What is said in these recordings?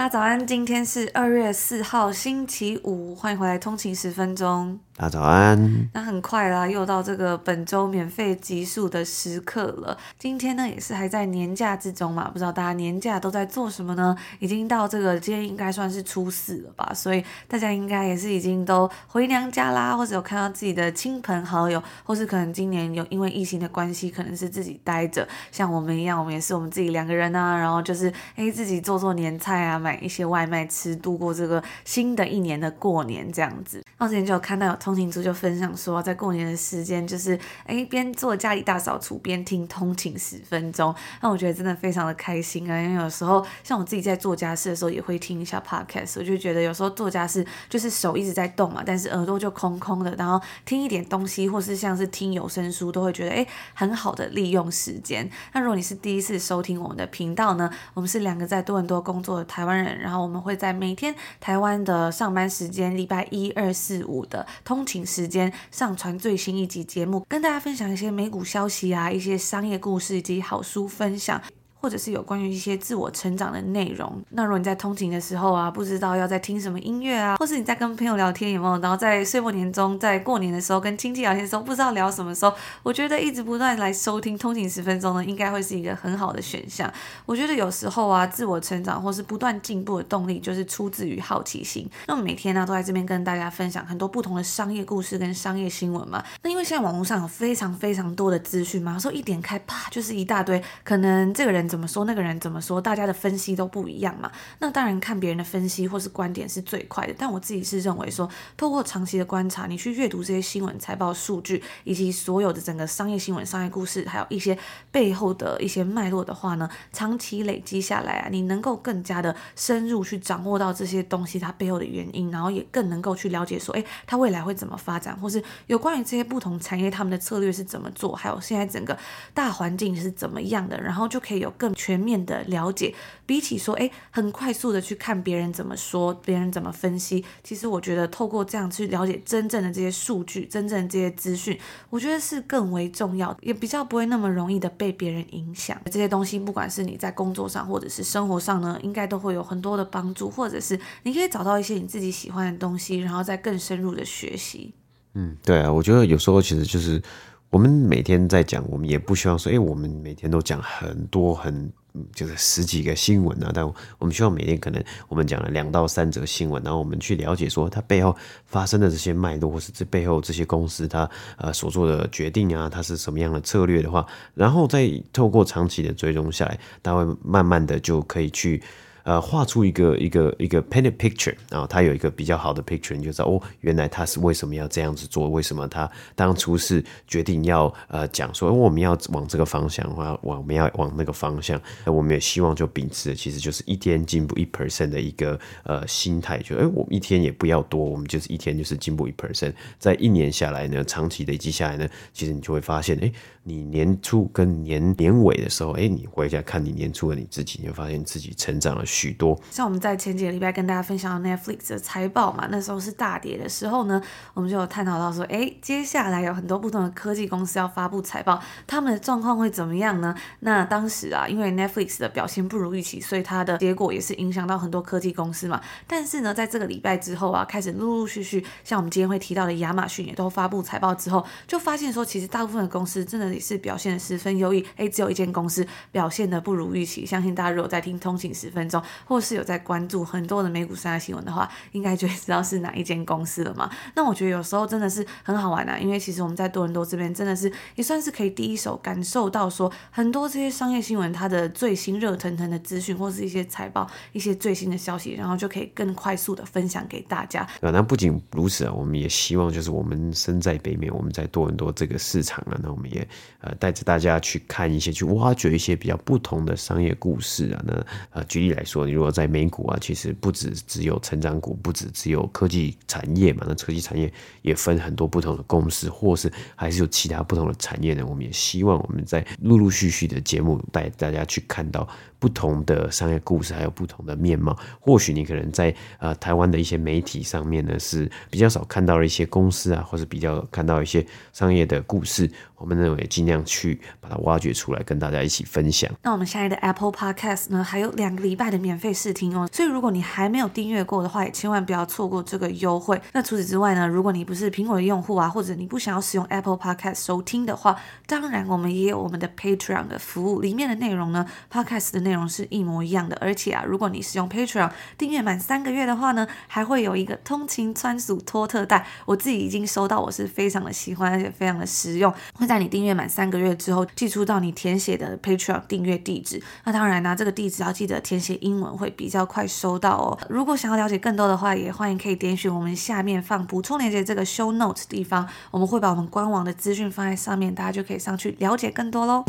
大家早安，今天是二月四号，星期五，欢迎回来通勤十分钟。大家早安。那很快啦，又到这个本周免费集数的时刻了。今天呢，也是还在年假之中嘛，不知道大家年假都在做什么呢？已经到这个今天应该算是初四了吧，所以大家应该也是已经都回娘家啦，或者有看到自己的亲朋好友，或是可能今年有因为疫情的关系，可能是自己待着，像我们一样，我们也是我们自己两个人啊，然后就是诶自己做做年菜啊，买一些外卖吃，度过这个新的一年的过年这样子。那之前就有看到有通勤族就分享说，在过年的时间，就是哎边做家里大扫除边听通勤十分钟，那我觉得真的非常的开心啊！因为有时候像我自己在做家事的时候，也会听一下 podcast，我就觉得有时候做家事就是手一直在动嘛，但是耳朵就空空的，然后听一点东西，或是像是听有声书，都会觉得哎很好的利用时间。那如果你是第一次收听我们的频道呢，我们是两个在多伦多工作的台湾人，然后我们会在每天台湾的上班时间，礼拜一、二、四、五的通勤时。间上传最新一集节目，跟大家分享一些美股消息啊，一些商业故事以及好书分享。或者是有关于一些自我成长的内容。那如果你在通勤的时候啊，不知道要在听什么音乐啊，或是你在跟朋友聊天有没有？然后在岁末年终，在过年的时候跟亲戚聊天的时候，不知道聊什么时候，我觉得一直不断来收听通勤十分钟呢，应该会是一个很好的选项。我觉得有时候啊，自我成长或是不断进步的动力，就是出自于好奇心。那么每天呢，都在这边跟大家分享很多不同的商业故事跟商业新闻嘛。那因为现在网络上有非常非常多的资讯嘛，说一点开，啪就是一大堆，可能这个人。怎么说？那个人怎么说？大家的分析都不一样嘛。那当然看别人的分析或是观点是最快的。但我自己是认为说，透过长期的观察，你去阅读这些新闻、财报、数据，以及所有的整个商业新闻、商业故事，还有一些背后的一些脉络的话呢，长期累积下来啊，你能够更加的深入去掌握到这些东西它背后的原因，然后也更能够去了解说，诶，它未来会怎么发展，或是有关于这些不同产业他们的策略是怎么做，还有现在整个大环境是怎么样的，然后就可以有。更全面的了解，比起说，哎，很快速的去看别人怎么说，别人怎么分析，其实我觉得透过这样去了解真正的这些数据，真正的这些资讯，我觉得是更为重要，也比较不会那么容易的被别人影响。这些东西，不管是你在工作上或者是生活上呢，应该都会有很多的帮助，或者是你可以找到一些你自己喜欢的东西，然后再更深入的学习。嗯，对啊，我觉得有时候其实就是。我们每天在讲，我们也不希望说，哎，我们每天都讲很多很，就是十几个新闻啊。但我们希望每天可能我们讲了两到三则新闻，然后我们去了解说它背后发生的这些脉络，或是这背后这些公司它呃所做的决定啊，它是什么样的策略的话，然后再透过长期的追踪下来，它会慢慢的就可以去。呃，画出一个一个一个 painted picture，然后他有一个比较好的 picture，你就知道哦，原来他是为什么要这样子做？为什么他当初是决定要呃讲说，我们要往这个方向，或往我们要往那个方向？我们也希望就秉持的其实就是一天进步一 percent 的一个呃心态，就哎，我们一天也不要多，我们就是一天就是进步一 percent，在一年下来呢，长期累积下来呢，其实你就会发现，哎，你年初跟年年尾的时候，哎，你回家看你年初的你自己，你会发现自己成长了。许多像我们在前几个礼拜跟大家分享的 Netflix 的财报嘛，那时候是大跌的时候呢，我们就有探讨到说，哎，接下来有很多不同的科技公司要发布财报，他们的状况会怎么样呢？那当时啊，因为 Netflix 的表现不如预期，所以它的结果也是影响到很多科技公司嘛。但是呢，在这个礼拜之后啊，开始陆陆续续，像我们今天会提到的亚马逊也都发布财报之后，就发现说，其实大部分的公司真的是表现的十分优异，哎，只有一间公司表现的不如预期。相信大家如果在听通勤十分钟。或是有在关注很多的美股商业新闻的话，应该就会知道是哪一间公司了嘛。那我觉得有时候真的是很好玩啊，因为其实我们在多伦多这边真的是也算是可以第一手感受到说很多这些商业新闻它的最新热腾腾的资讯，或是一些财报、一些最新的消息，然后就可以更快速的分享给大家。啊，那不仅如此啊，我们也希望就是我们身在北美，我们在多伦多这个市场啊，那我们也呃带着大家去看一些，去挖掘一些比较不同的商业故事啊。那呃举例来说，你如果在美股啊，其实不止只有成长股，不止只有科技产业嘛，那科技产业也分很多不同的公司，或是还是有其他不同的产业呢。我们也希望我们在陆陆续续的节目带大家去看到不同的商业故事，还有不同的面貌。或许你可能在呃台湾的一些媒体上面呢，是比较少看到了一些公司啊，或是比较看到一些商业的故事。我们认为尽量去把它挖掘出来，跟大家一起分享。那我们现在的 Apple Podcast 呢，还有两个礼拜的免费试听哦。所以如果你还没有订阅过的话，也千万不要错过这个优惠。那除此之外呢，如果你不是苹果的用户啊，或者你不想要使用 Apple Podcast 收听的话，当然我们也有我们的 Patreon 的服务，里面的内容呢，Podcast 的内内容是一模一样的。而且啊，如果你使用 Patreon 订阅满三个月的话呢，还会有一个通勤专属托特袋。我自己已经收到，我是非常的喜欢，而且非常的实用。会在你订阅满三个月之后，寄出到你填写的 Patreon 订阅地址。那当然呢，这个地址要记得填写英文，会比较快收到哦。如果想要了解更多的话，也欢迎可以点选我们下面放补充链接这个 Show Notes 地方，我们会把我们官网的资讯放在上面，大家就可以上去了解更多喽。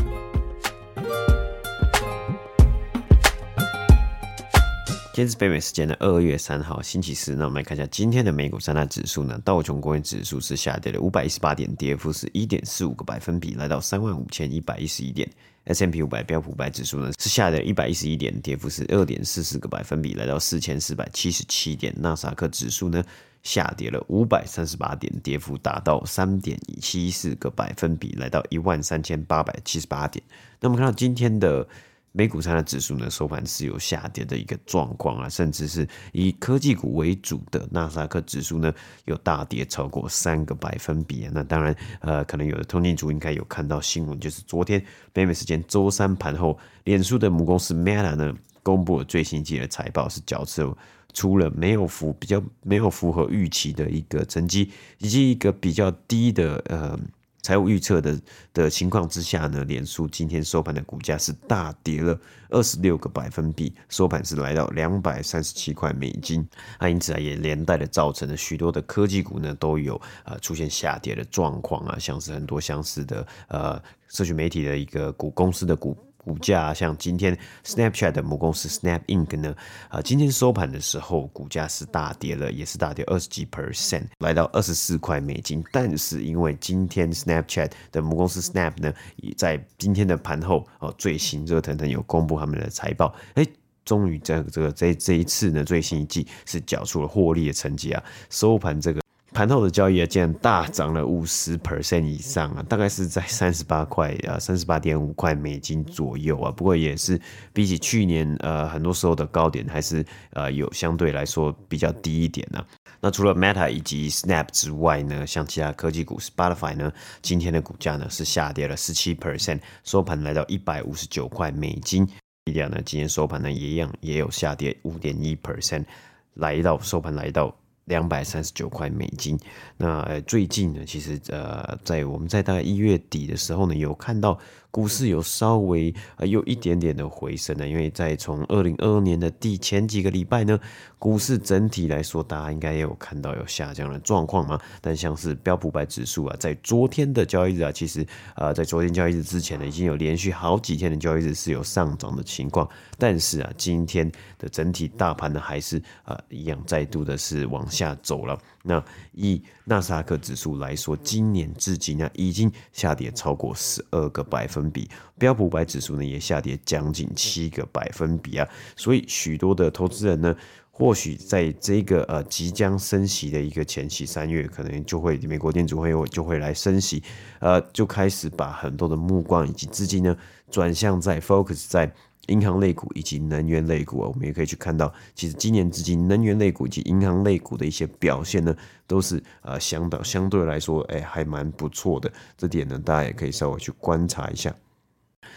今天是北美时间的二月三号，星期四。那我们来看一下今天的美股三大指数呢。道琼工业指数是下跌了五百一十八点，跌幅是一点四五个百分比，来到三万五千一百一十一点。S M P 五百标普五百指数呢是下跌了一百一十一点，跌幅是二点四四个百分比，来到四千四百七十七点。纳斯达克指数呢下跌了五百三十八点，跌幅达到三点七四个百分比，来到一万三千八百七十八点。那我们看到今天的。美股三大指数呢，收盘是有下跌的一个状况啊，甚至是以科技股为主的纳斯达克指数呢，有大跌超过三个百分比啊。那当然，呃，可能有的通勤族应该有看到新闻，就是昨天北美时间周三盘后，脸书的母公司 Meta 呢，公布了最新一季的财报，是缴出出了没有符比较没有符合预期的一个成绩，以及一个比较低的呃。财务预测的的情况之下呢，脸书今天收盘的股价是大跌了二十六个百分比，收盘是来到两百三十七块美金。啊因此啊，也连带的造成了许多的科技股呢都有呃出现下跌的状况啊，像是很多相似的呃社群媒体的一个股公司的股。股价像今天 Snapchat 的母公司 Snap Inc 呢，啊，今天收盘的时候股价是大跌了，也是大跌二十几 percent，来到二十四块美金。但是因为今天 Snapchat 的母公司 Snap 呢，也在今天的盘后哦，最新热腾腾有公布他们的财报，哎，终于在这个这这一次呢，最新一季是缴出了获利的成绩啊，收盘这个。盘后的交易啊，竟然大涨了五十 percent 以上啊，大概是在三十八块啊，三十八点五块美金左右啊。不过也是比起去年呃很多时候的高点，还是呃有相对来说比较低一点呢、啊。那除了 Meta 以及 Snap 之外呢，像其他科技股 Spotify 呢，今天的股价呢是下跌了十七 percent，收盘来到一百五十九块美金。Nvidia 呢，今天收盘呢也一样也有下跌五点一 percent，来到收盘来到。两百三十九块美金。那最近呢，其实呃，在我们在大概一月底的时候呢，有看到。股市有稍微呃有一点点的回升呢，因为在从二零二二年的第前几个礼拜呢，股市整体来说，大家应该也有看到有下降的状况嘛。但像是标普百指数啊，在昨天的交易日啊，其实呃在昨天交易日之前呢，已经有连续好几天的交易日是有上涨的情况。但是啊，今天的整体大盘呢，还是呃一样再度的是往下走了。那以纳斯达克指数来说，今年至今呢，已经下跌超过十二个百分比，标普五百指数呢也下跌将近七个百分比啊。所以许多的投资人呢，或许在这个呃即将升息的一个前期，三月可能就会美国联准会就会来升息，呃，就开始把很多的目光以及资金呢转向在 focus 在。银行类股以及能源类股啊，我们也可以去看到，其实今年至今能源类股以及银行类股的一些表现呢，都是呃相当相对来说，哎，还蛮不错的。这点呢，大家也可以稍微去观察一下。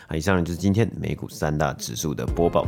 啊以上呢就是今天美股三大指数的播报。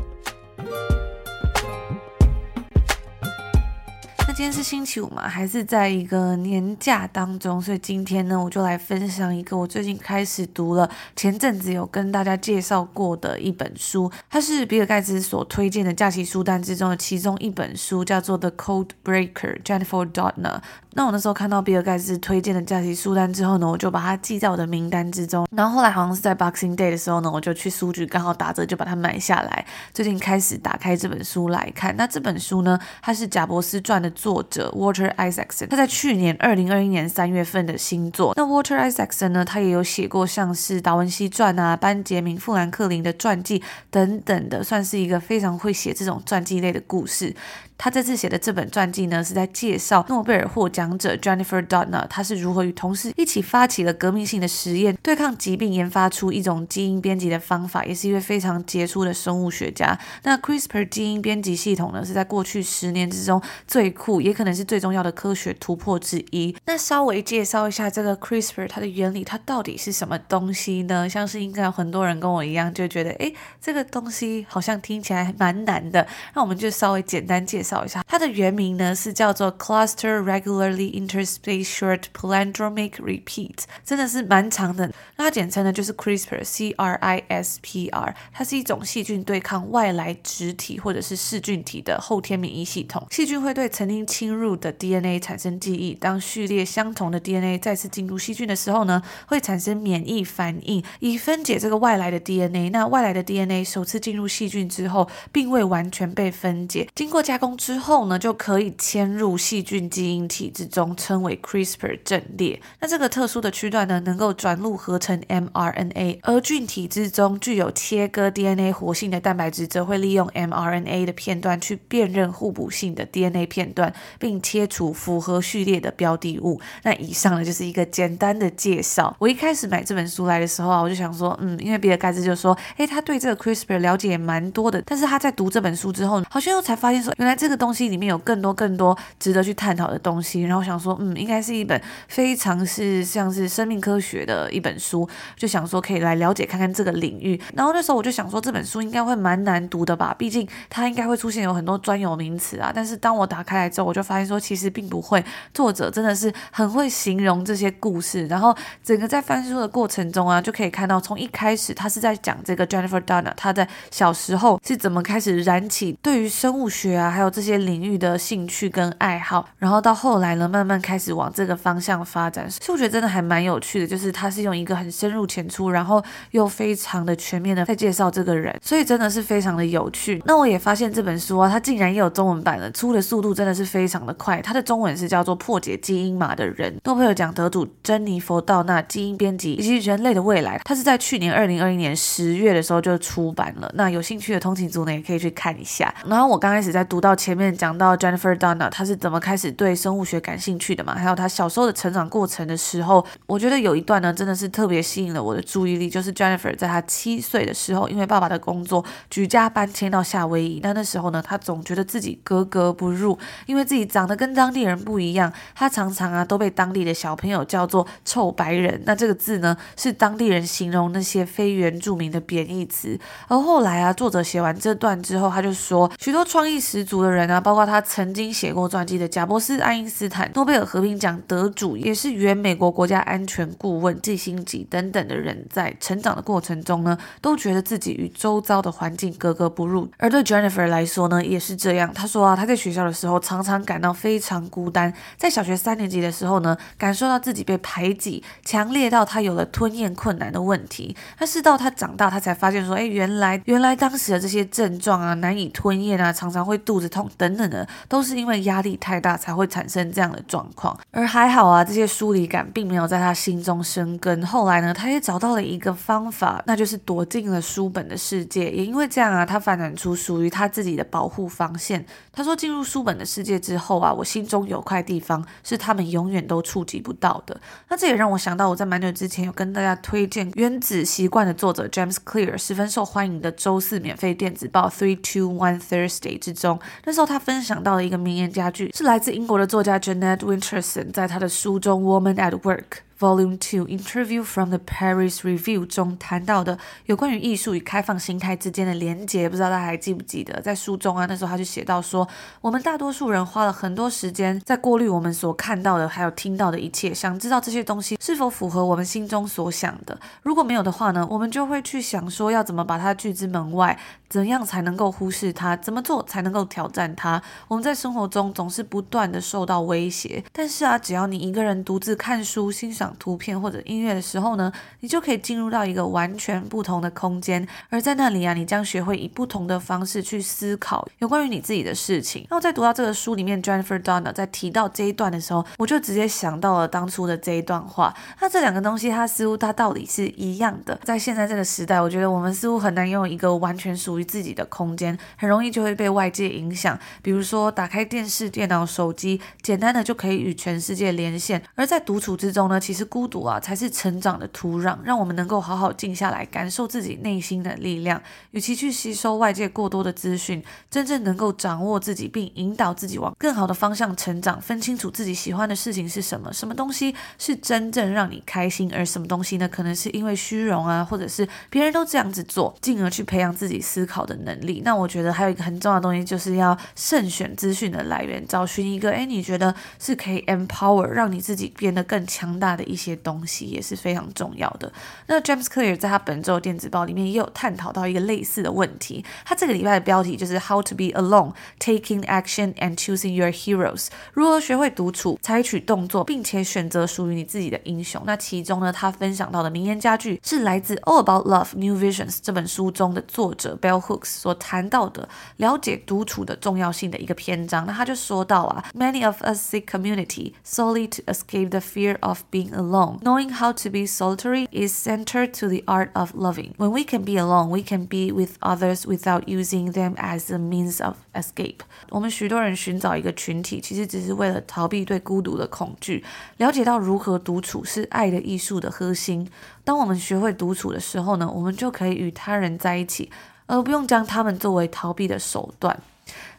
今天是星期五嘛，还是在一个年假当中，所以今天呢，我就来分享一个我最近开始读了，前阵子有跟大家介绍过的一本书，它是比尔盖茨所推荐的假期书单之中的其中一本书，叫做《The Code Breaker》，Jennifer Doudna。那我那时候看到比尔盖茨推荐的假期书单之后呢，我就把它记在我的名单之中。然后后来好像是在 Boxing Day 的时候呢，我就去书局刚好打折，就把它买下来。最近开始打开这本书来看。那这本书呢，它是贾伯斯传的作者 Walter Isaacson，他在去年二零二一年三月份的新作。那 Walter Isaacson 呢，他也有写过像是达文西传啊、班杰明富兰克林的传记等等的，算是一个非常会写这种传记类的故事。他这次写的这本传记呢，是在介绍诺贝尔获奖者 Jennifer Doudna，他是如何与同事一起发起了革命性的实验，对抗疾病，研发出一种基因编辑的方法，也是一位非常杰出的生物学家。那 CRISPR 基因编辑系统呢，是在过去十年之中最酷，也可能是最重要的科学突破之一。那稍微介绍一下这个 CRISPR 它的原理，它到底是什么东西呢？像是应该有很多人跟我一样，就觉得诶，这个东西好像听起来蛮难的。那我们就稍微简单介绍。绍一下，它的原名呢是叫做 Cluster Regularly Interspersed Short Palindromic Repeat，真的是蛮长的。那它简称呢就是 CRISPR，C R I S P R，它是一种细菌对抗外来质体或者是噬菌体的后天免疫系统。细菌会对曾经侵入的 DNA 产生记忆，当序列相同的 DNA 再次进入细菌的时候呢，会产生免疫反应，以分解这个外来的 DNA。那外来的 DNA 首次进入细菌之后，并未完全被分解，经过加工。之后呢，就可以迁入细菌基因体之中，称为 CRISPR 阵列。那这个特殊的区段呢，能够转录合成 mRNA，而菌体之中具有切割 DNA 活性的蛋白质，则会利用 mRNA 的片段去辨认互补性的 DNA 片段，并切除符合序列的标的物。那以上呢，就是一个简单的介绍。我一开始买这本书来的时候啊，我就想说，嗯，因为比尔盖茨就说，诶，他对这个 CRISPR 了解也蛮多的，但是他在读这本书之后，好像又才发现说，原来这这个。东西里面有更多更多值得去探讨的东西，然后想说，嗯，应该是一本非常是像是生命科学的一本书，就想说可以来了解看看这个领域。然后那时候我就想说，这本书应该会蛮难读的吧，毕竟它应该会出现有很多专有名词啊。但是当我打开来之后，我就发现说，其实并不会，作者真的是很会形容这些故事。然后整个在翻书的过程中啊，就可以看到从一开始他是在讲这个 Jennifer Doudna，他在小时候是怎么开始燃起对于生物学啊，还有这些。领域的兴趣跟爱好，然后到后来呢，慢慢开始往这个方向发展。所以我觉得真的还蛮有趣的，就是他是用一个很深入浅出，然后又非常的全面的在介绍这个人，所以真的是非常的有趣。那我也发现这本书啊，它竟然也有中文版了，出的速度真的是非常的快。它的中文是叫做《破解基因码的人》，诺贝尔奖得主珍妮佛·道纳基因编辑以及人类的未来，它是在去年二零二一年十月的时候就出版了。那有兴趣的通勤族呢，也可以去看一下。然后我刚开始在读到前。面讲到 Jennifer Doudna，他是怎么开始对生物学感兴趣的嘛？还有他小时候的成长过程的时候，我觉得有一段呢，真的是特别吸引了我的注意力，就是 Jennifer 在他七岁的时候，因为爸爸的工作举家搬迁到夏威夷，那那时候呢，他总觉得自己格格不入，因为自己长得跟当地人不一样，他常常啊都被当地的小朋友叫做臭白人，那这个字呢是当地人形容那些非原住民的贬义词。而后来啊，作者写完这段之后，他就说，许多创意十足的人。人啊包括他曾经写过传记的贾伯斯、爱因斯坦、诺贝尔和平奖得主，也是原美国国家安全顾问季星级等等的人，在成长的过程中呢，都觉得自己与周遭的环境格格不入。而对 Jennifer 来说呢，也是这样。他说啊，他在学校的时候常常感到非常孤单，在小学三年级的时候呢，感受到自己被排挤，强烈到他有了吞咽困难的问题。但是到他长大，他才发现说，哎，原来原来当时的这些症状啊，难以吞咽啊，常常会肚子等等的，都是因为压力太大才会产生这样的状况。而还好啊，这些疏离感并没有在他心中生根。后来呢，他也找到了一个方法，那就是躲进了书本的世界。也因为这样啊，他发展出属于他自己的保护防线。他说，进入书本的世界之后啊，我心中有块地方是他们永远都触及不到的。那这也让我想到，我在蛮久之前有跟大家推荐《原子习惯》的作者 James Clear 十分受欢迎的周四免费电子报 Three Two One Thursday 之中，那时候。他分享到了一个名言佳句，是来自英国的作家 Janet Winterson 在他的书中《Woman at Work》Volume Two Interview from the Paris Review 中谈到的有关于艺术与开放心态之间的连结，不知道大家还记不记得？在书中啊，那时候他就写到说，我们大多数人花了很多时间在过滤我们所看到的，还有听到的一切，想知道这些东西是否符合我们心中所想的。如果没有的话呢，我们就会去想说要怎么把它拒之门外，怎样才能够忽视它，怎么做才能够挑战它。我们在生活中总是不断的受到威胁，但是啊，只要你一个人独自看书、欣赏图片或者音乐的时候呢，你就可以进入到一个完全不同的空间，而在那里啊，你将学会以不同的方式去思考有关于你自己的事情。那我在读到这个书里面，Jennifer Doudna 在提到这一段的时候，我就直接想到了当初的这一段话。那这两个东西，它似乎它到底是一样的。在现在这个时代，我觉得我们似乎很难拥有一个完全属于自己的空间，很容易就会被外界影响。比如说，打开电视、电脑、手机，简单的就可以与全世界连线。而在独处之中呢，其孤独啊，才是成长的土壤，让我们能够好好静下来，感受自己内心的力量。与其去吸收外界过多的资讯，真正能够掌握自己，并引导自己往更好的方向成长，分清楚自己喜欢的事情是什么，什么东西是真正让你开心，而什么东西呢，可能是因为虚荣啊，或者是别人都这样子做，进而去培养自己思考的能力。那我觉得还有一个很重要的东西，就是要慎选资讯的来源，找寻一个诶，你觉得是可以 empower 让你自己变得更强大的一些东西，也是非常重要的。那 James Clear 在他本周电子报里面也有探讨到一个类似的问题，他这个礼拜的标题就是 How to be alone, taking action and choosing your heroes，如何学会独处，采取动作，并且选择属于你自己的英雄。那其中呢，他分享到的名言佳句是来自《All About Love: New Visions》这本书中的作者 Bell Hooks 所谈到的了解独处的重要性的一个篇章。那他就说到啊，Many of us seek community solely to escape the fear of being alone. Knowing how to be solitary is central to the art of loving. When we can be alone, we can be with others without using them as a means of escape. 我们许多人寻找一个群体，其实只是为了逃避对孤独的恐惧。了解到如何独处是爱的艺术的核心。当我们学会独处的时候呢，我们就可以与他人在一起，而不用将他们作为逃避的手段。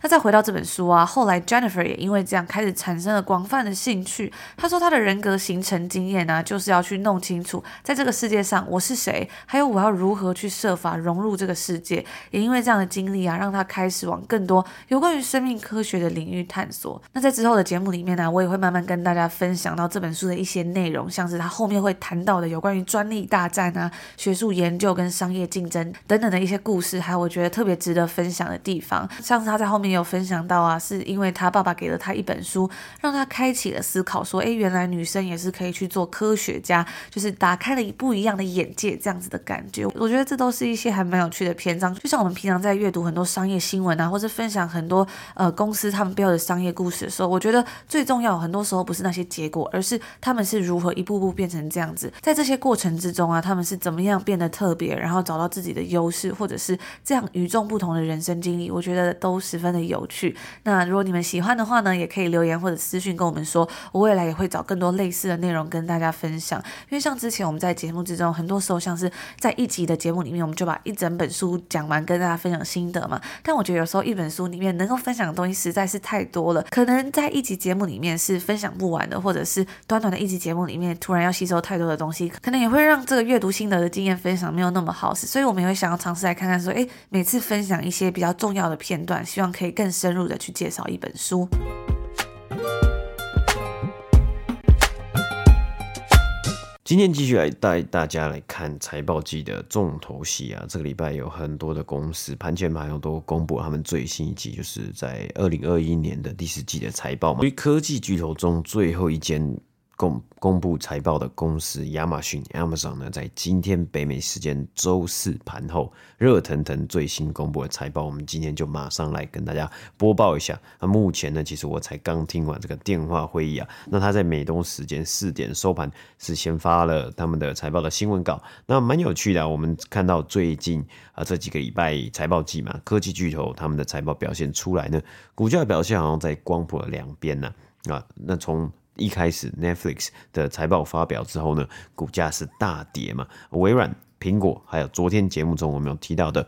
再回到这本书啊，后来 Jennifer 也因为这样开始产生了广泛的兴趣。她说她的人格形成经验呢，就是要去弄清楚，在这个世界上我是谁，还有我要如何去设法融入这个世界。也因为这样的经历啊，让她开始往更多有关于生命科学的领域探索。那在之后的节目里面呢，我也会慢慢跟大家分享到这本书的一些内容，像是他后面会谈到的有关于专利大战啊、学术研究跟商业竞争等等的一些故事，还有我觉得特别值得分享的地方，像是他在后面。有分享到啊，是因为他爸爸给了他一本书，让他开启了思考，说，诶，原来女生也是可以去做科学家，就是打开了一不一样的眼界，这样子的感觉。我觉得这都是一些还蛮有趣的篇章，就像我们平常在阅读很多商业新闻啊，或者分享很多呃公司他们背后的商业故事的时候，我觉得最重要，很多时候不是那些结果，而是他们是如何一步步变成这样子，在这些过程之中啊，他们是怎么样变得特别，然后找到自己的优势，或者是这样与众不同的人生经历，我觉得都十分的。有趣。那如果你们喜欢的话呢，也可以留言或者私讯跟我们说，我未来也会找更多类似的内容跟大家分享。因为像之前我们在节目之中，很多时候像是在一集的节目里面，我们就把一整本书讲完，跟大家分享心得嘛。但我觉得有时候一本书里面能够分享的东西实在是太多了，可能在一集节目里面是分享不完的，或者是短短的一集节目里面突然要吸收太多的东西，可能也会让这个阅读心得的经验分享没有那么好。所以我们也会想要尝试来看看说，诶，每次分享一些比较重要的片段，希望可以。以更深入的去介绍一本书。今天继续来带大家来看财报季的重头戏啊！这个礼拜有很多的公司盘前盘后都公布了他们最新一季，就是在二零二一年的第四季的财报嘛。于科技巨头中最后一间。公公布财报的公司亚马逊 Amazon 呢，在今天北美时间周四盘后热腾腾最新公布的财报，我们今天就马上来跟大家播报一下。那目前呢，其实我才刚听完这个电话会议啊，那他在美东时间四点收盘是先发了他们的财报的新闻稿，那蛮有趣的啊。我们看到最近啊这几个礼拜财报季嘛，科技巨头他们的财报表现出来呢，股价表现好像在光谱的两边呢啊，那从一开始 Netflix 的财报发表之后呢，股价是大跌嘛。微软、苹果，还有昨天节目中我们有提到的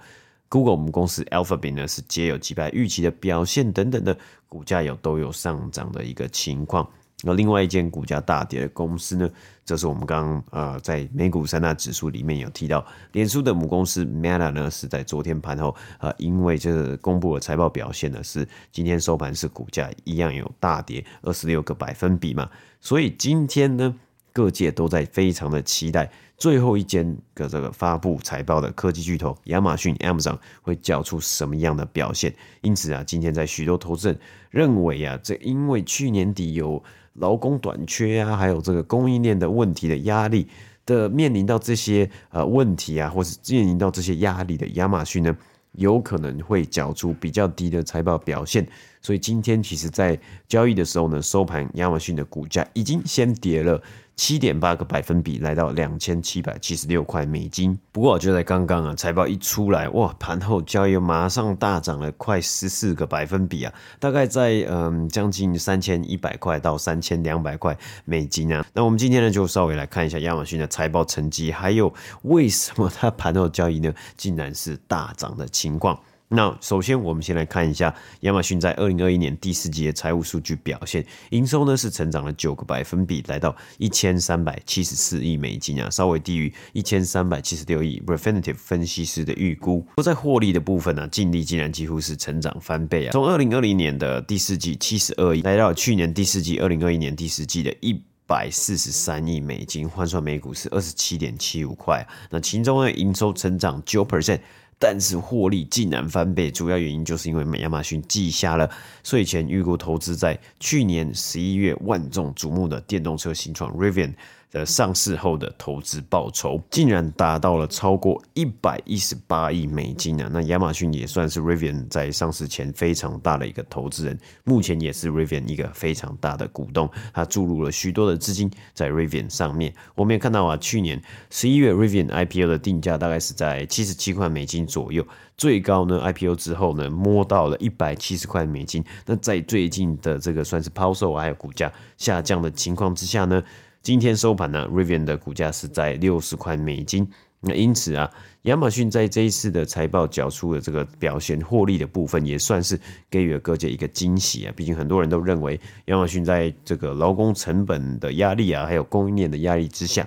Google 我们公司 Alphabet 呢，是皆有击败预期的表现等等的，股价有都有上涨的一个情况。那另外一间股价大跌的公司呢，这是我们刚刚呃在美股三大指数里面有提到，脸书的母公司 Meta 呢是在昨天盘后呃因为这个公布了财报表现呢，是今天收盘是股价一样有大跌二十六个百分比嘛，所以今天呢各界都在非常的期待最后一间的这个发布财报的科技巨头亚马逊 Amazon 会交出什么样的表现，因此啊今天在许多投资人认为啊这因为去年底有劳工短缺啊，还有这个供应链的问题的压力的面临到这些呃问题啊，或是面临到这些压力的亚马逊呢，有可能会缴出比较低的财报表现。所以今天其实在交易的时候呢，收盘亚马逊的股价已经先跌了。七点八个百分比，来到两千七百七十六块美金。不过就在刚刚啊，财报一出来，哇，盘后交易马上大涨了快十四个百分比啊，大概在嗯将近三千一百块到三千两百块美金啊。那我们今天呢，就稍微来看一下亚马逊的财报成绩，还有为什么它盘后交易呢，竟然是大涨的情况。那首先，我们先来看一下亚马逊在二零二一年第四季的财务数据表现。营收呢是成长了九个百分比，来到一千三百七十四亿美金啊，稍微低于一千三百七十六亿 Refinitiv 分析师的预估。而在获利的部分呢、啊，净利竟然几乎是成长翻倍啊，从二零二零年的第四季七十二亿，来到去年第四季二零二一年第四季的一百四十三亿美金，换算每股是二十七点七五块。那其中呢，营收成长九 percent。但是获利竟然翻倍，主要原因就是因为美亚马逊记下了税前预估投资，在去年十一月万众瞩目的电动车新创 Rivian。的上市后的投资报酬竟然达到了超过一百一十八亿美金啊！那亚马逊也算是 Rivian 在上市前非常大的一个投资人，目前也是 Rivian 一个非常大的股东，他注入了许多的资金在 Rivian 上面。我们也看到啊，去年十一月 Rivian IPO 的定价大概是在七十七块美金左右，最高呢 IPO 之后呢摸到了一百七十块美金。那在最近的这个算是抛售还有股价下降的情况之下呢，今天收盘呢，Rivian 的股价是在六十块美金。那因此啊，亚马逊在这一次的财报缴出的这个表现，获利的部分也算是给予了各界一个惊喜啊。毕竟很多人都认为亚马逊在这个劳工成本的压力啊，还有供应链的压力之下。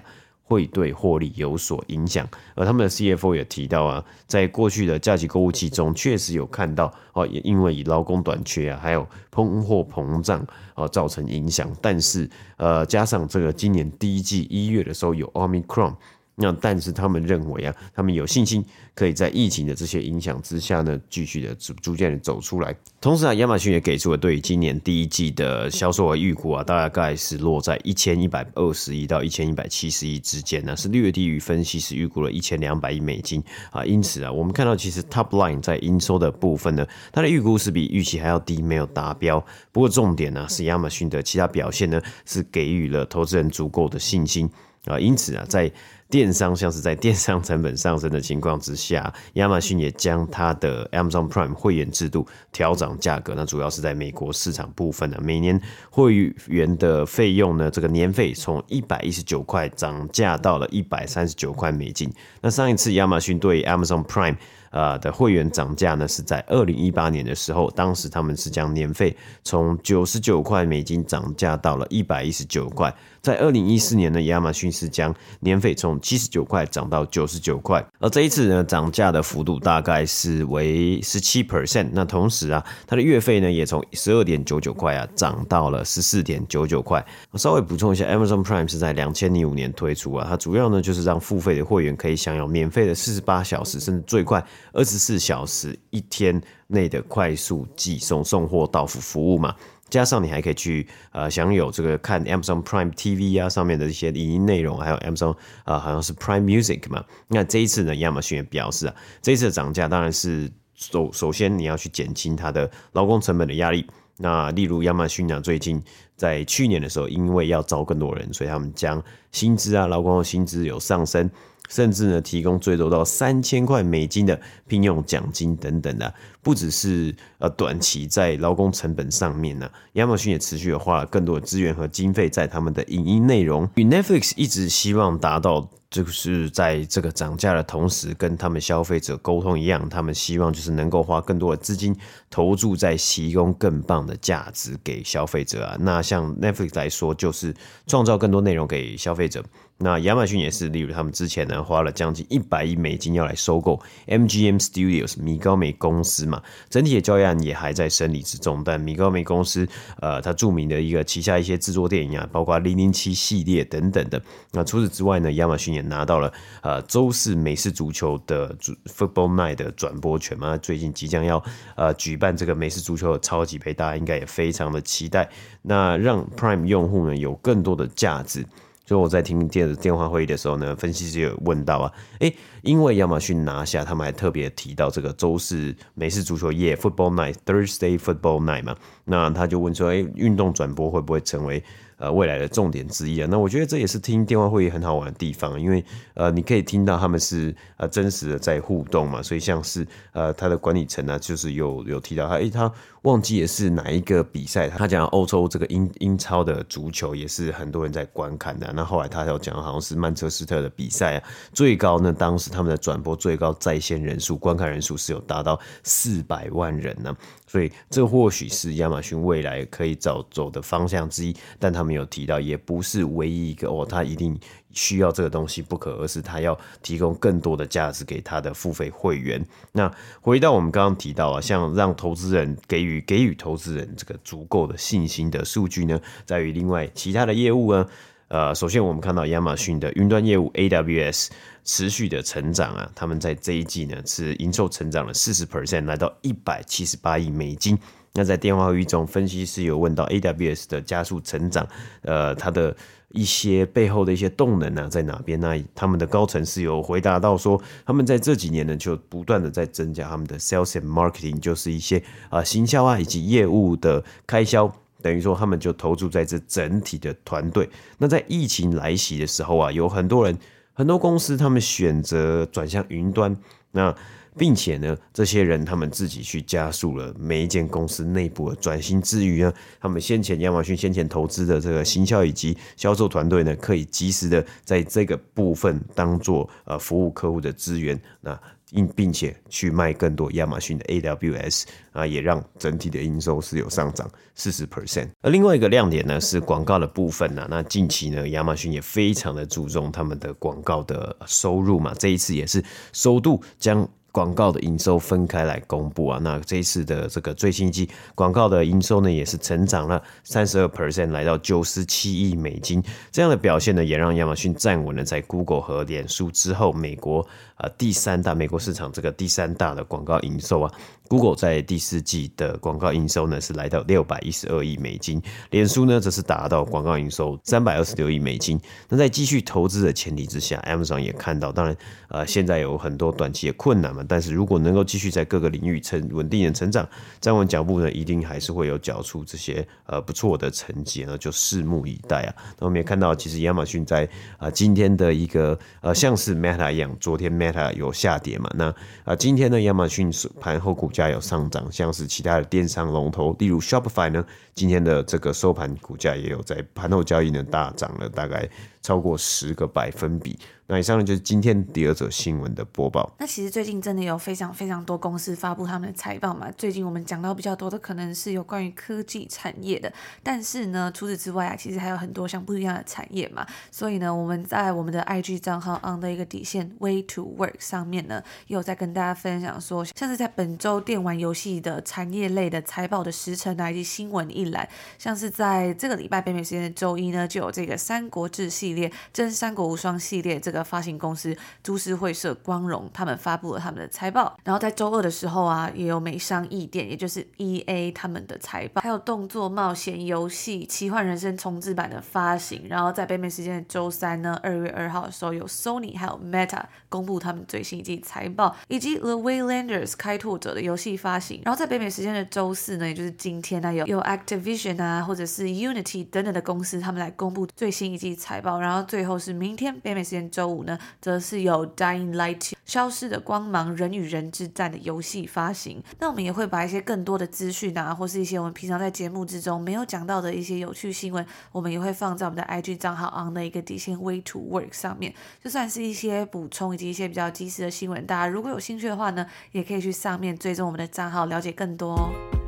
会对获利有所影响，而他们的 CFO 也提到啊，在过去的假期购物季中，确实有看到哦，也因为以劳工短缺啊，还有通货膨胀而造成影响，但是呃，加上这个今年第一季一月的时候有 Omicron。那但是他们认为啊，他们有信心可以在疫情的这些影响之下呢，继续的逐逐渐的走出来。同时啊，亚马逊也给出了对于今年第一季的销售额预估啊，大概是落在一千一百二十亿到一千一百七十亿之间呢，是略低于分析师预估了一千两百亿美金啊。因此啊，我们看到其实 Top Line 在营收的部分呢，它的预估是比预期还要低，没有达标。不过重点呢，是亚马逊的其他表现呢，是给予了投资人足够的信心啊。因此啊，在电商像是在电商成本上升的情况之下，亚马逊也将它的 Amazon Prime 会员制度调涨价格。那主要是在美国市场部分呢，每年会员的费用呢，这个年费从一百一十九块涨价到了一百三十九块美金。那上一次亚马逊对 Amazon Prime 呃的会员涨价呢，是在二零一八年的时候，当时他们是将年费从九十九块美金涨价到了一百一十九块。在二零一四年呢，亚马逊是将年费从七十九块涨到九十九块，而这一次呢，涨价的幅度大概是为十七 percent。那同时啊，它的月费呢也从十二点九九块啊涨到了十四点九九块。我稍微补充一下，Amazon Prime 是在两千零五年推出啊，它主要呢就是让付费的会员可以享有免费的四十八小时，甚至最快。二十四小时一天内的快速寄送送货到付服务嘛，加上你还可以去呃享有这个看 Amazon Prime TV 啊上面的一些影音内容，还有 Amazon 啊、呃、好像是 Prime Music 嘛。那这一次呢，亚马逊也表示啊，这一次的涨价当然是首首先你要去减轻它的劳工成本的压力。那例如亚马逊呢，最近在去年的时候，因为要招更多人，所以他们将薪资啊劳工的薪资有上升。甚至呢，提供最多到三千块美金的聘用奖金等等的。不只是呃短期在劳工成本上面呢，亚马逊也持续的花了更多的资源和经费在他们的影音内容，与 Netflix 一直希望达到。就是在这个涨价的同时，跟他们消费者沟通一样，他们希望就是能够花更多的资金投注在提供更棒的价值给消费者啊。那像 Netflix 来说，就是创造更多内容给消费者。那亚马逊也是，例如他们之前呢花了将近一百亿美金要来收购 MGM Studios 米高梅公司嘛，整体的交易案也还在审理之中。但米高梅公司呃，它著名的一个旗下一些制作电影啊，包括零零七系列等等的。那除此之外呢，亚马逊也拿到了呃周四美式足球的 Football Night 的转播权嘛，最近即将要呃举办这个美式足球的超级杯，大家应该也非常的期待。那让 Prime 用户呢有更多的价值。所以我在听电电话会议的时候呢，分析师有问到啊，诶，因为亚马逊拿下，他们还特别提到这个周四美式足球夜 （Football Night），Thursday Football Night 嘛，那他就问说，诶，运动转播会不会成为？呃，未来的重点之一啊，那我觉得这也是听电话会议很好玩的地方，因为呃，你可以听到他们是呃真实的在互动嘛，所以像是呃他的管理层呢，就是有有提到他，诶，他忘记也是哪一个比赛，他讲欧洲这个英英超的足球也是很多人在观看的，那后来他有讲好像是曼彻斯特的比赛啊，最高呢，当时他们的转播最高在线人数、观看人数是有达到四百万人呢。所以这或许是亚马逊未来可以走走的方向之一，但他们有提到，也不是唯一一个哦，他一定需要这个东西不可，而是他要提供更多的价值给他的付费会员。那回到我们刚刚提到啊，像让投资人给予给予投资人这个足够的信心的数据呢，在于另外其他的业务呢。呃，首先我们看到亚马逊的云端业务 AWS 持续的成长啊，他们在这一季呢是营收成长了四十 percent，来到一百七十八亿美金。那在电话会议中，分析师有问到 AWS 的加速成长，呃，它的一些背后的一些动能呢、啊、在哪边？那他们的高层是有回答到说，他们在这几年呢就不断的在增加他们的 sales and marketing，就是一些啊、行销啊以及业务的开销。等于说，他们就投注在这整体的团队。那在疫情来袭的时候啊，有很多人、很多公司，他们选择转向云端。那并且呢，这些人他们自己去加速了每一间公司内部的转型之余呢，他们先前亚马逊先前投资的这个行销以及销售团队呢，可以及时的在这个部分当做呃服务客户的资源。那并并且去卖更多亚马逊的 AWS 啊，也让整体的营收是有上涨四十 percent。而另外一个亮点呢，是广告的部分呢。那近期呢，亚马逊也非常的注重他们的广告的收入嘛，这一次也是首度将。广告的营收分开来公布啊，那这一次的这个最新一季广告的营收呢，也是成长了三十二 percent，来到九十七亿美金。这样的表现呢，也让亚马逊站稳了在 Google 和脸书之后，美国啊第三大美国市场这个第三大的广告营收啊。Google 在第四季的广告营收呢是来到六百一十二亿美金，脸书呢则是达到广告营收三百二十六亿美金。那在继续投资的前提之下，Amazon 也看到，当然呃现在有很多短期的困难嘛，但是如果能够继续在各个领域成稳定的成长，站稳脚步呢，一定还是会有缴出这些呃不错的成绩，那就拭目以待啊。那我们也看到，其实亚马逊在啊、呃、今天的一个呃像是 Meta 一样，昨天 Meta 有下跌嘛，那啊、呃、今天呢亚马逊盘后股价。有上涨，像是其他的电商龙头，例如 Shopify 呢，今天的这个收盘股价也有在盘后交易呢大涨了，大概超过十个百分比。那以上呢就是今天第二则新闻的播报。那其实最近真的有非常非常多公司发布他们的财报嘛。最近我们讲到比较多的可能是有关于科技产业的，但是呢，除此之外啊，其实还有很多像不一样的产业嘛。所以呢，我们在我们的 IG 账号 on 的一个底线 Way to Work 上面呢，也有在跟大家分享说，像是在本周电玩游戏的产业类的财报的时程啊，以及新闻一览，像是在这个礼拜北美时间的周一呢，就有这个《三国志》系列、《真三国无双》系列这个。发行公司株式会社光荣，他们发布了他们的财报。然后在周二的时候啊，也有美商易电，也就是 EA 他们的财报，还有动作冒险游戏《奇幻人生》重置版的发行。然后在北美时间的周三呢，二月二号的时候，有 Sony 还有 Meta 公布他们最新一季财报，以及 The Waylanders 开拓者的游戏发行。然后在北美时间的周四呢，也就是今天呢，有有 Activision 啊，或者是 Unity 等等的公司，他们来公布最新一季财报。然后最后是明天北美时间周五呢，则是有 Dying Light 消失的光芒人与人之战的游戏发行。那我们也会把一些更多的资讯啊，或是一些我们平常在节目之中没有讲到的一些有趣新闻，我们也会放在我们的 IG 账号 on 的一个底线 Way to Work 上面，就算是一些补充以一些比较及时的新闻。大家如果有兴趣的话呢，也可以去上面追踪我们的账号，了解更多哦。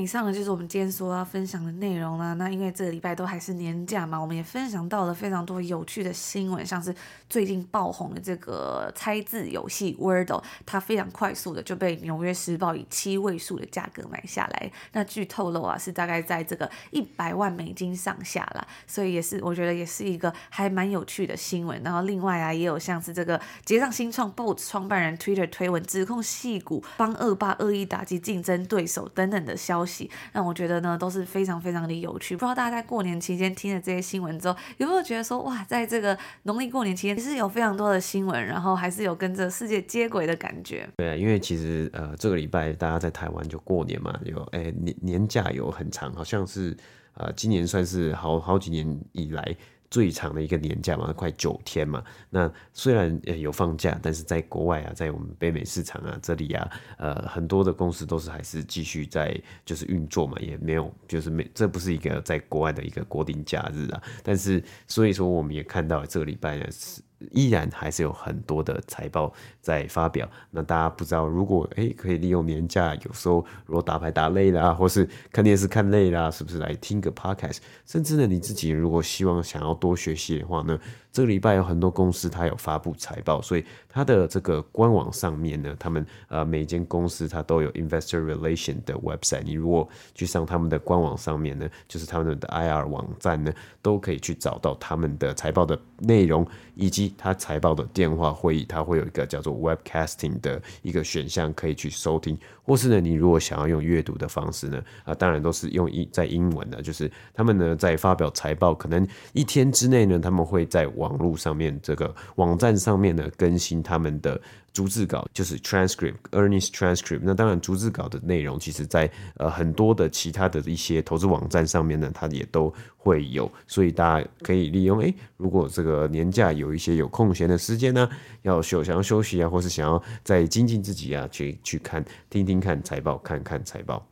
以上呢，就是我们今天所要分享的内容啦。那因为这个礼拜都还是年假嘛，我们也分享到了非常多有趣的新闻，像是最近爆红的这个猜字游戏 Wordle，它非常快速的就被纽约时报以七位数的价格买下来。那据透露啊，是大概在这个一百万美金上下啦，所以也是我觉得也是一个还蛮有趣的新闻。然后另外啊，也有像是这个结账新创 Boat 创办人 Twitter 推文指控戏骨帮恶霸恶意打击竞争对手等等的消息。让我觉得呢都是非常非常的有趣。不知道大家在过年期间听了这些新闻之后，有没有觉得说哇，在这个农历过年期间，其实有非常多的新闻，然后还是有跟着世界接轨的感觉。对，因为其实呃这个礼拜大家在台湾就过年嘛，有哎年年假有很长，好像是呃今年算是好好几年以来。最长的一个年假嘛，快九天嘛。那虽然有放假，但是在国外啊，在我们北美市场啊这里啊，呃，很多的公司都是还是继续在就是运作嘛，也没有就是没这不是一个在国外的一个国定假日啊。但是所以说，我们也看到这个礼拜呢是。依然还是有很多的财报在发表。那大家不知道，如果诶可以利用年假，有时候如果打牌打累了，或是看电视看累了，是不是来听个 podcast？甚至呢，你自己如果希望想要多学习的话呢，这个礼拜有很多公司它有发布财报，所以它的这个官网上面呢，他们呃每间公司它都有 investor relation 的 website。你如果去上他们的官网上面呢，就是他们的 IR 网站呢，都可以去找到他们的财报的内容以及。他财报的电话会议，它会有一个叫做 webcasting 的一个选项，可以去收听。或是呢，你如果想要用阅读的方式呢，啊，当然都是用英在英文的。就是他们呢在发表财报，可能一天之内呢，他们会在网络上面这个网站上面呢更新他们的。逐字稿就是 transcript，earnings transcript。那当然，逐字稿的内容，其实在呃很多的其他的一些投资网站上面呢，它也都会有。所以大家可以利用，诶，如果这个年假有一些有空闲的时间呢，要休想要休息啊，或是想要再精进自己啊，去去看听听看财报，看看财报。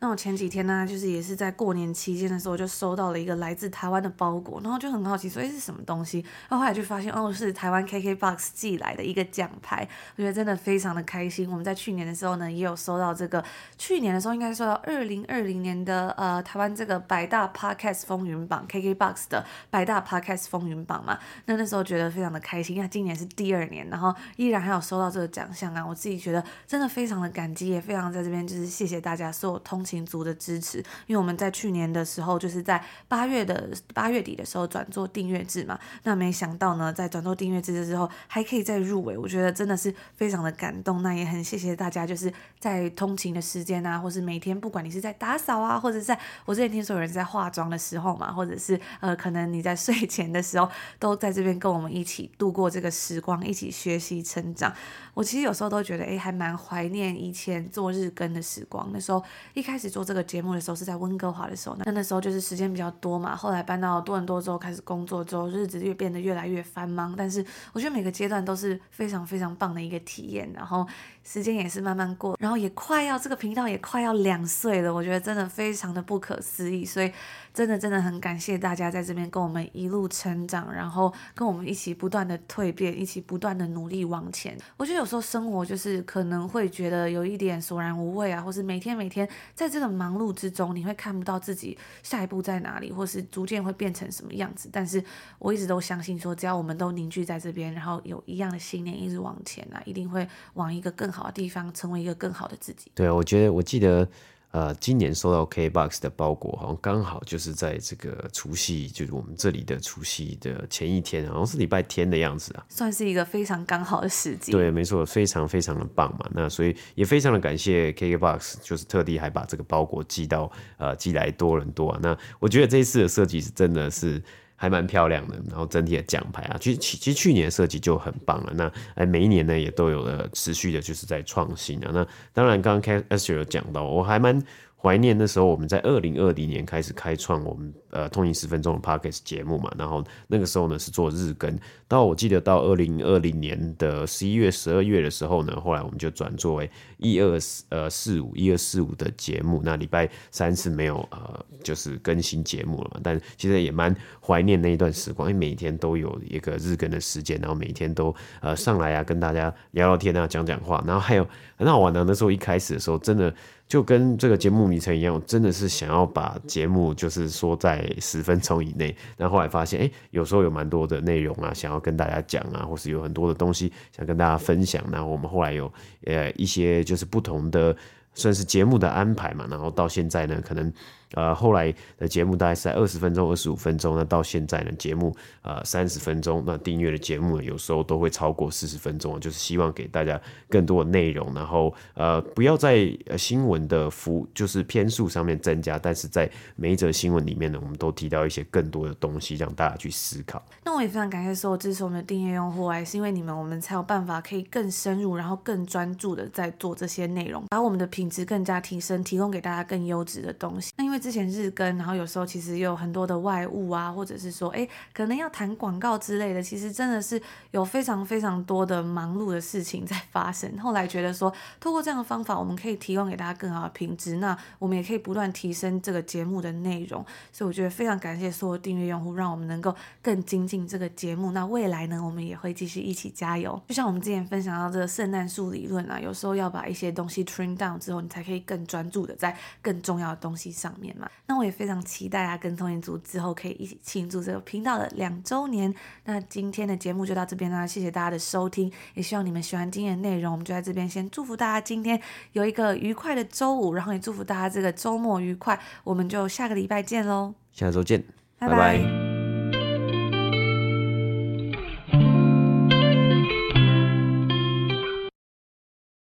那我前几天呢，就是也是在过年期间的时候，就收到了一个来自台湾的包裹，然后就很好奇，说诶是什么东西？然后后来就发现，哦，是台湾 KKBOX 寄来的一个奖牌，我觉得真的非常的开心。我们在去年的时候呢，也有收到这个，去年的时候应该收到二零二零年的呃台湾这个百大 Podcast 风云榜 KKBOX 的百大 Podcast 风云榜嘛，那那时候觉得非常的开心，因为今年是第二年，然后依然还有收到这个奖项啊，我自己觉得真的非常的感激，也非常在这边就是谢谢大家所有通。群组的支持，因为我们在去年的时候，就是在八月的八月底的时候转做订阅制嘛，那没想到呢，在转做订阅制的时候，还可以再入围，我觉得真的是非常的感动。那也很谢谢大家，就是在通勤的时间啊，或是每天，不管你是在打扫啊，或者在我之前听说有人在化妆的时候嘛，或者是呃，可能你在睡前的时候，都在这边跟我们一起度过这个时光，一起学习成长。我其实有时候都觉得，哎，还蛮怀念以前做日更的时光。那时候一开始做这个节目的时候是在温哥华的时候，那那时候就是时间比较多嘛。后来搬到多伦多之后开始工作之后，日子越变得越来越繁忙。但是我觉得每个阶段都是非常非常棒的一个体验。然后时间也是慢慢过，然后也快要这个频道也快要两岁了，我觉得真的非常的不可思议。所以真的真的很感谢大家在这边跟我们一路成长，然后跟我们一起不断的蜕变，一起不断的努力往前。我觉得有。说生活就是可能会觉得有一点索然无味啊，或是每天每天在这个忙碌之中，你会看不到自己下一步在哪里，或是逐渐会变成什么样子。但是我一直都相信说，只要我们都凝聚在这边，然后有一样的信念，一直往前啊，一定会往一个更好的地方，成为一个更好的自己。对，我觉得我记得。呃，今年收到 KBox 的包裹，好像刚好就是在这个除夕，就是我们这里的除夕的前一天，好像是礼拜天的样子啊，算是一个非常刚好的时机。对，没错，非常非常的棒嘛。那所以也非常的感谢 KKBox，就是特地还把这个包裹寄到呃寄来多伦多啊。那我觉得这一次的设计是真的是。还蛮漂亮的，然后整体的奖牌啊，其实其其实去年的设计就很棒了。那哎，每一年呢也都有了持续的，就是在创新啊。那当然，刚刚开阿 Sir 有讲到，我还蛮怀念那时候我们在二零二零年开始开创我们呃通勤十分钟的 Podcast 节目嘛，然后那个时候呢是做日更，到我记得到二零二零年的十一月、十二月的时候呢，后来我们就转作为一二呃四五一二四五的节目，那礼拜三是没有呃就是更新节目了嘛，但其实也蛮怀念那一段时光，因为每天都有一个日更的时间，然后每天都呃上来啊跟大家聊聊天啊讲讲话，然后还有很好玩的，那时候一开始的时候真的。就跟这个节目名称一样，我真的是想要把节目就是说在十分钟以内。然后后来发现，哎，有时候有蛮多的内容啊，想要跟大家讲啊，或是有很多的东西想跟大家分享。然后我们后来有呃一些就是不同的算是节目的安排嘛。然后到现在呢，可能。呃，后来的节目大概是在二十分钟、二十五分钟，那到现在呢，节目呃三十分钟，那订阅的节目呢，有时候都会超过四十分钟，就是希望给大家更多的内容，然后呃不要在新闻的幅就是篇数上面增加，但是在每一则新闻里面呢，我们都提到一些更多的东西，让大家去思考。那我也非常感谢所有支持我们的订阅用户，还是因为你们，我们才有办法可以更深入，然后更专注的在做这些内容，把我们的品质更加提升，提供给大家更优质的东西。那因为之前日更，然后有时候其实有很多的外务啊，或者是说，哎，可能要谈广告之类的，其实真的是有非常非常多的忙碌的事情在发生。后来觉得说，透过这样的方法，我们可以提供给大家更好的品质，那我们也可以不断提升这个节目的内容。所以我觉得非常感谢所有订阅用户，让我们能够更精进这个节目。那未来呢，我们也会继续一起加油。就像我们之前分享到这个圣诞树理论啊，有时候要把一些东西 trim down 之后，你才可以更专注的在更重要的东西上面嘛。那我也非常期待啊，跟通勤族之后可以一起庆祝这个频道的两周年。那今天的节目就到这边啦，谢谢大家的收听，也希望你们喜欢今天的内容。我们就在这边先祝福大家今天有一个愉快的周五，然后也祝福大家这个周末愉快。我们就下个礼拜见喽，下周见，拜拜。拜拜。